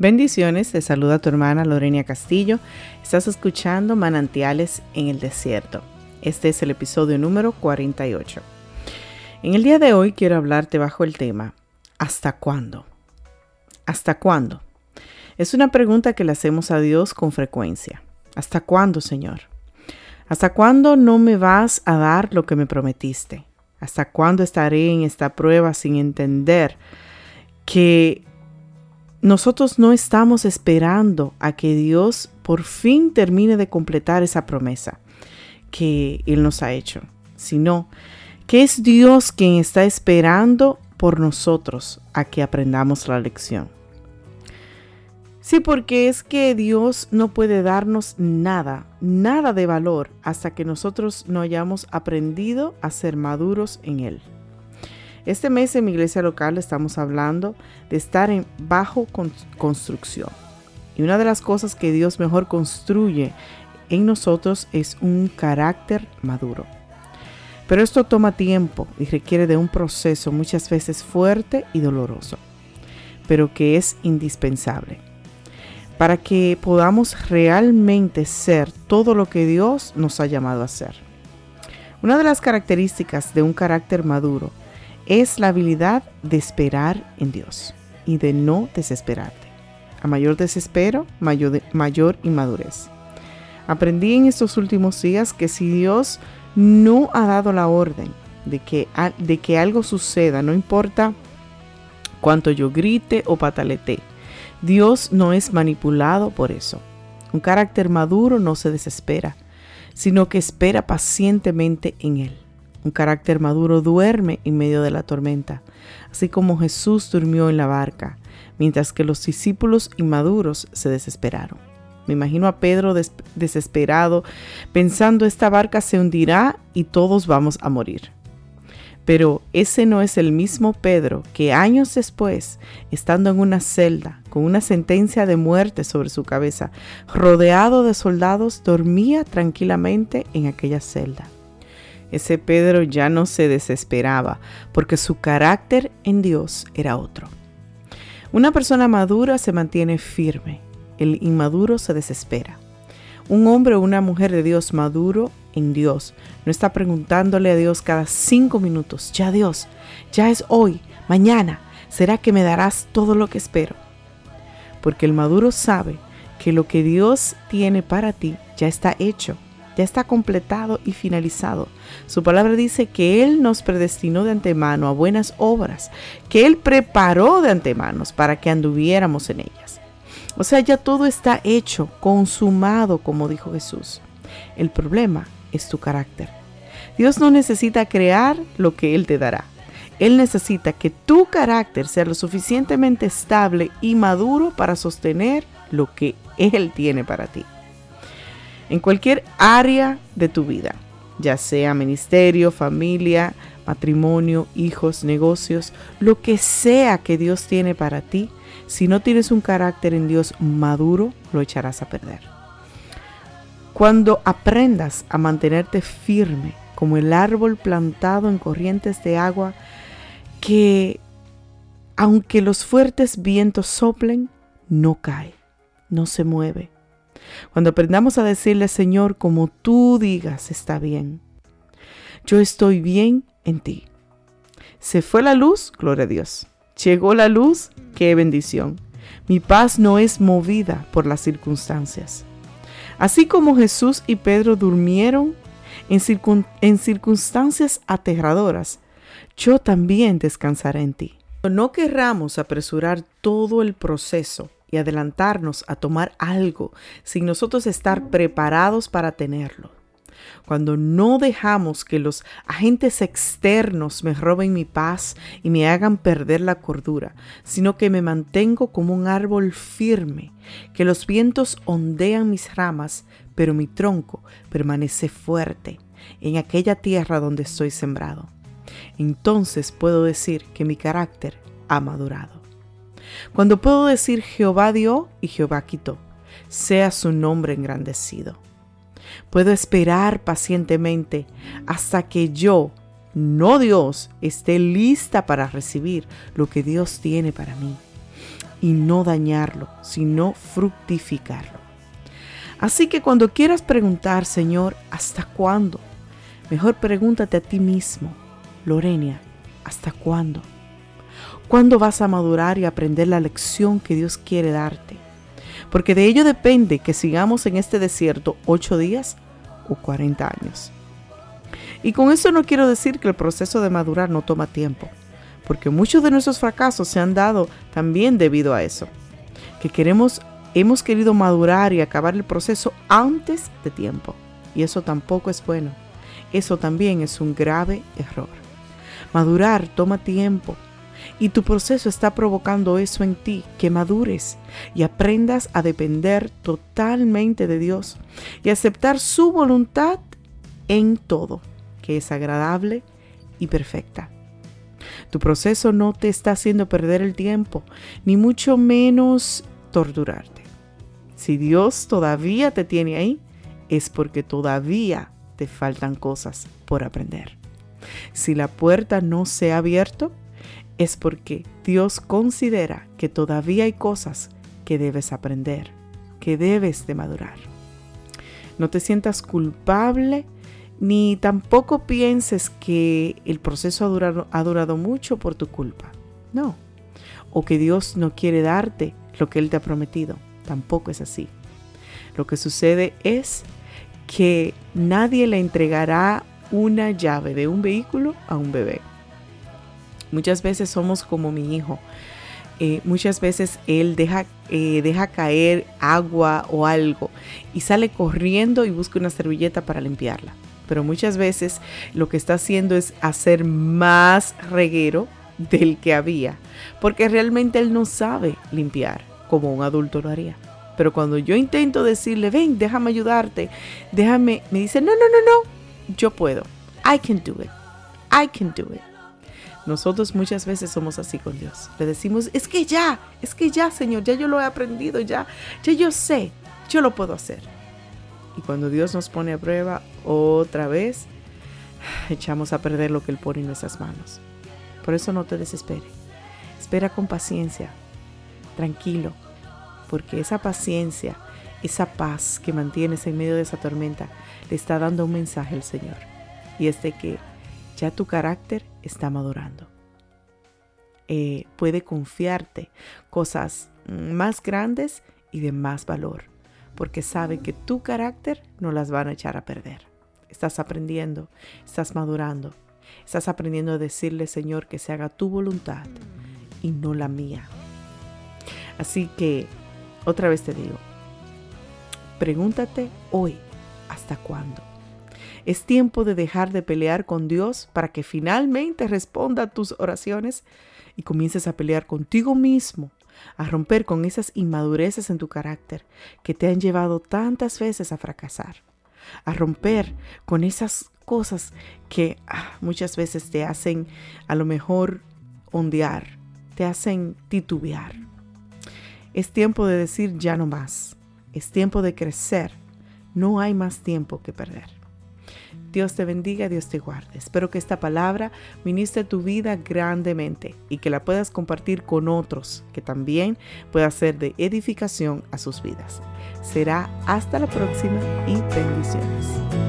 Bendiciones, te saluda tu hermana Lorena Castillo. Estás escuchando Manantiales en el Desierto. Este es el episodio número 48. En el día de hoy quiero hablarte bajo el tema ¿Hasta cuándo? ¿Hasta cuándo? Es una pregunta que le hacemos a Dios con frecuencia. ¿Hasta cuándo, Señor? ¿Hasta cuándo no me vas a dar lo que me prometiste? ¿Hasta cuándo estaré en esta prueba sin entender que nosotros no estamos esperando a que Dios por fin termine de completar esa promesa que Él nos ha hecho, sino que es Dios quien está esperando por nosotros a que aprendamos la lección. Sí, porque es que Dios no puede darnos nada, nada de valor hasta que nosotros no hayamos aprendido a ser maduros en Él. Este mes en mi iglesia local estamos hablando de estar en bajo construcción. Y una de las cosas que Dios mejor construye en nosotros es un carácter maduro. Pero esto toma tiempo y requiere de un proceso muchas veces fuerte y doloroso, pero que es indispensable para que podamos realmente ser todo lo que Dios nos ha llamado a ser. Una de las características de un carácter maduro es la habilidad de esperar en Dios y de no desesperarte. A mayor desespero, mayor, mayor inmadurez. Aprendí en estos últimos días que si Dios no ha dado la orden de que, de que algo suceda, no importa cuánto yo grite o patalete, Dios no es manipulado por eso. Un carácter maduro no se desespera, sino que espera pacientemente en Él. Un carácter maduro duerme en medio de la tormenta, así como Jesús durmió en la barca, mientras que los discípulos inmaduros se desesperaron. Me imagino a Pedro desesperado, pensando esta barca se hundirá y todos vamos a morir. Pero ese no es el mismo Pedro que años después, estando en una celda con una sentencia de muerte sobre su cabeza, rodeado de soldados, dormía tranquilamente en aquella celda. Ese Pedro ya no se desesperaba porque su carácter en Dios era otro. Una persona madura se mantiene firme, el inmaduro se desespera. Un hombre o una mujer de Dios maduro en Dios no está preguntándole a Dios cada cinco minutos, ya Dios, ya es hoy, mañana, ¿será que me darás todo lo que espero? Porque el maduro sabe que lo que Dios tiene para ti ya está hecho ya está completado y finalizado. Su palabra dice que Él nos predestinó de antemano a buenas obras, que Él preparó de antemano para que anduviéramos en ellas. O sea, ya todo está hecho, consumado, como dijo Jesús. El problema es tu carácter. Dios no necesita crear lo que Él te dará. Él necesita que tu carácter sea lo suficientemente estable y maduro para sostener lo que Él tiene para ti en cualquier área de tu vida, ya sea ministerio, familia, matrimonio, hijos, negocios, lo que sea que Dios tiene para ti, si no tienes un carácter en Dios maduro, lo echarás a perder. Cuando aprendas a mantenerte firme como el árbol plantado en corrientes de agua, que aunque los fuertes vientos soplen, no cae, no se mueve, cuando aprendamos a decirle, Señor, como tú digas, está bien. Yo estoy bien en ti. Se fue la luz, gloria a Dios. Llegó la luz, qué bendición. Mi paz no es movida por las circunstancias. Así como Jesús y Pedro durmieron en, en circunstancias aterradoras, yo también descansaré en ti. No querramos apresurar todo el proceso y adelantarnos a tomar algo sin nosotros estar preparados para tenerlo. Cuando no dejamos que los agentes externos me roben mi paz y me hagan perder la cordura, sino que me mantengo como un árbol firme, que los vientos ondean mis ramas, pero mi tronco permanece fuerte en aquella tierra donde estoy sembrado. Entonces puedo decir que mi carácter ha madurado. Cuando puedo decir Jehová dio y Jehová quitó, sea su nombre engrandecido. Puedo esperar pacientemente hasta que yo, no Dios, esté lista para recibir lo que Dios tiene para mí. y no dañarlo, sino fructificarlo. Así que cuando quieras preguntar, Señor, ¿hasta cuándo? Mejor pregúntate a ti mismo, Lorenia, ¿hasta cuándo? ¿Cuándo vas a madurar y aprender la lección que Dios quiere darte? Porque de ello depende que sigamos en este desierto ocho días o 40 años. Y con eso no quiero decir que el proceso de madurar no toma tiempo, porque muchos de nuestros fracasos se han dado también debido a eso, que queremos hemos querido madurar y acabar el proceso antes de tiempo, y eso tampoco es bueno. Eso también es un grave error. Madurar toma tiempo, y tu proceso está provocando eso en ti, que madures y aprendas a depender totalmente de Dios y aceptar su voluntad en todo que es agradable y perfecta. Tu proceso no te está haciendo perder el tiempo, ni mucho menos torturarte. Si Dios todavía te tiene ahí, es porque todavía te faltan cosas por aprender. Si la puerta no se ha abierto, es porque Dios considera que todavía hay cosas que debes aprender, que debes de madurar. No te sientas culpable ni tampoco pienses que el proceso ha durado, ha durado mucho por tu culpa. No. O que Dios no quiere darte lo que Él te ha prometido. Tampoco es así. Lo que sucede es que nadie le entregará una llave de un vehículo a un bebé. Muchas veces somos como mi hijo. Eh, muchas veces él deja, eh, deja caer agua o algo y sale corriendo y busca una servilleta para limpiarla pero muchas veces lo que está haciendo es hacer más reguero del que había, porque realmente él no sabe limpiar como un adulto lo haría. Pero cuando yo intento decirle, ven, déjame ayudarte, déjame, me dice, no, no, no, no, yo puedo. I can do it. I can do it. Nosotros muchas veces somos así con Dios. Le decimos, es que ya, es que ya, Señor, ya yo lo he aprendido, ya, ya yo sé, yo lo puedo hacer. Y cuando Dios nos pone a prueba otra vez, echamos a perder lo que Él pone en nuestras manos. Por eso no te desesperes. Espera con paciencia, tranquilo, porque esa paciencia, esa paz que mantienes en medio de esa tormenta, le está dando un mensaje al Señor. Y es de que ya tu carácter está madurando. Eh, puede confiarte cosas más grandes y de más valor porque sabe que tu carácter no las van a echar a perder. Estás aprendiendo, estás madurando, estás aprendiendo a decirle, Señor, que se haga tu voluntad y no la mía. Así que, otra vez te digo, pregúntate hoy, ¿hasta cuándo? Es tiempo de dejar de pelear con Dios para que finalmente responda a tus oraciones y comiences a pelear contigo mismo a romper con esas inmadureces en tu carácter que te han llevado tantas veces a fracasar, a romper con esas cosas que ah, muchas veces te hacen a lo mejor ondear, te hacen titubear. Es tiempo de decir ya no más, es tiempo de crecer, no hay más tiempo que perder. Dios te bendiga, Dios te guarde. Espero que esta palabra ministre tu vida grandemente y que la puedas compartir con otros, que también pueda ser de edificación a sus vidas. Será hasta la próxima y bendiciones.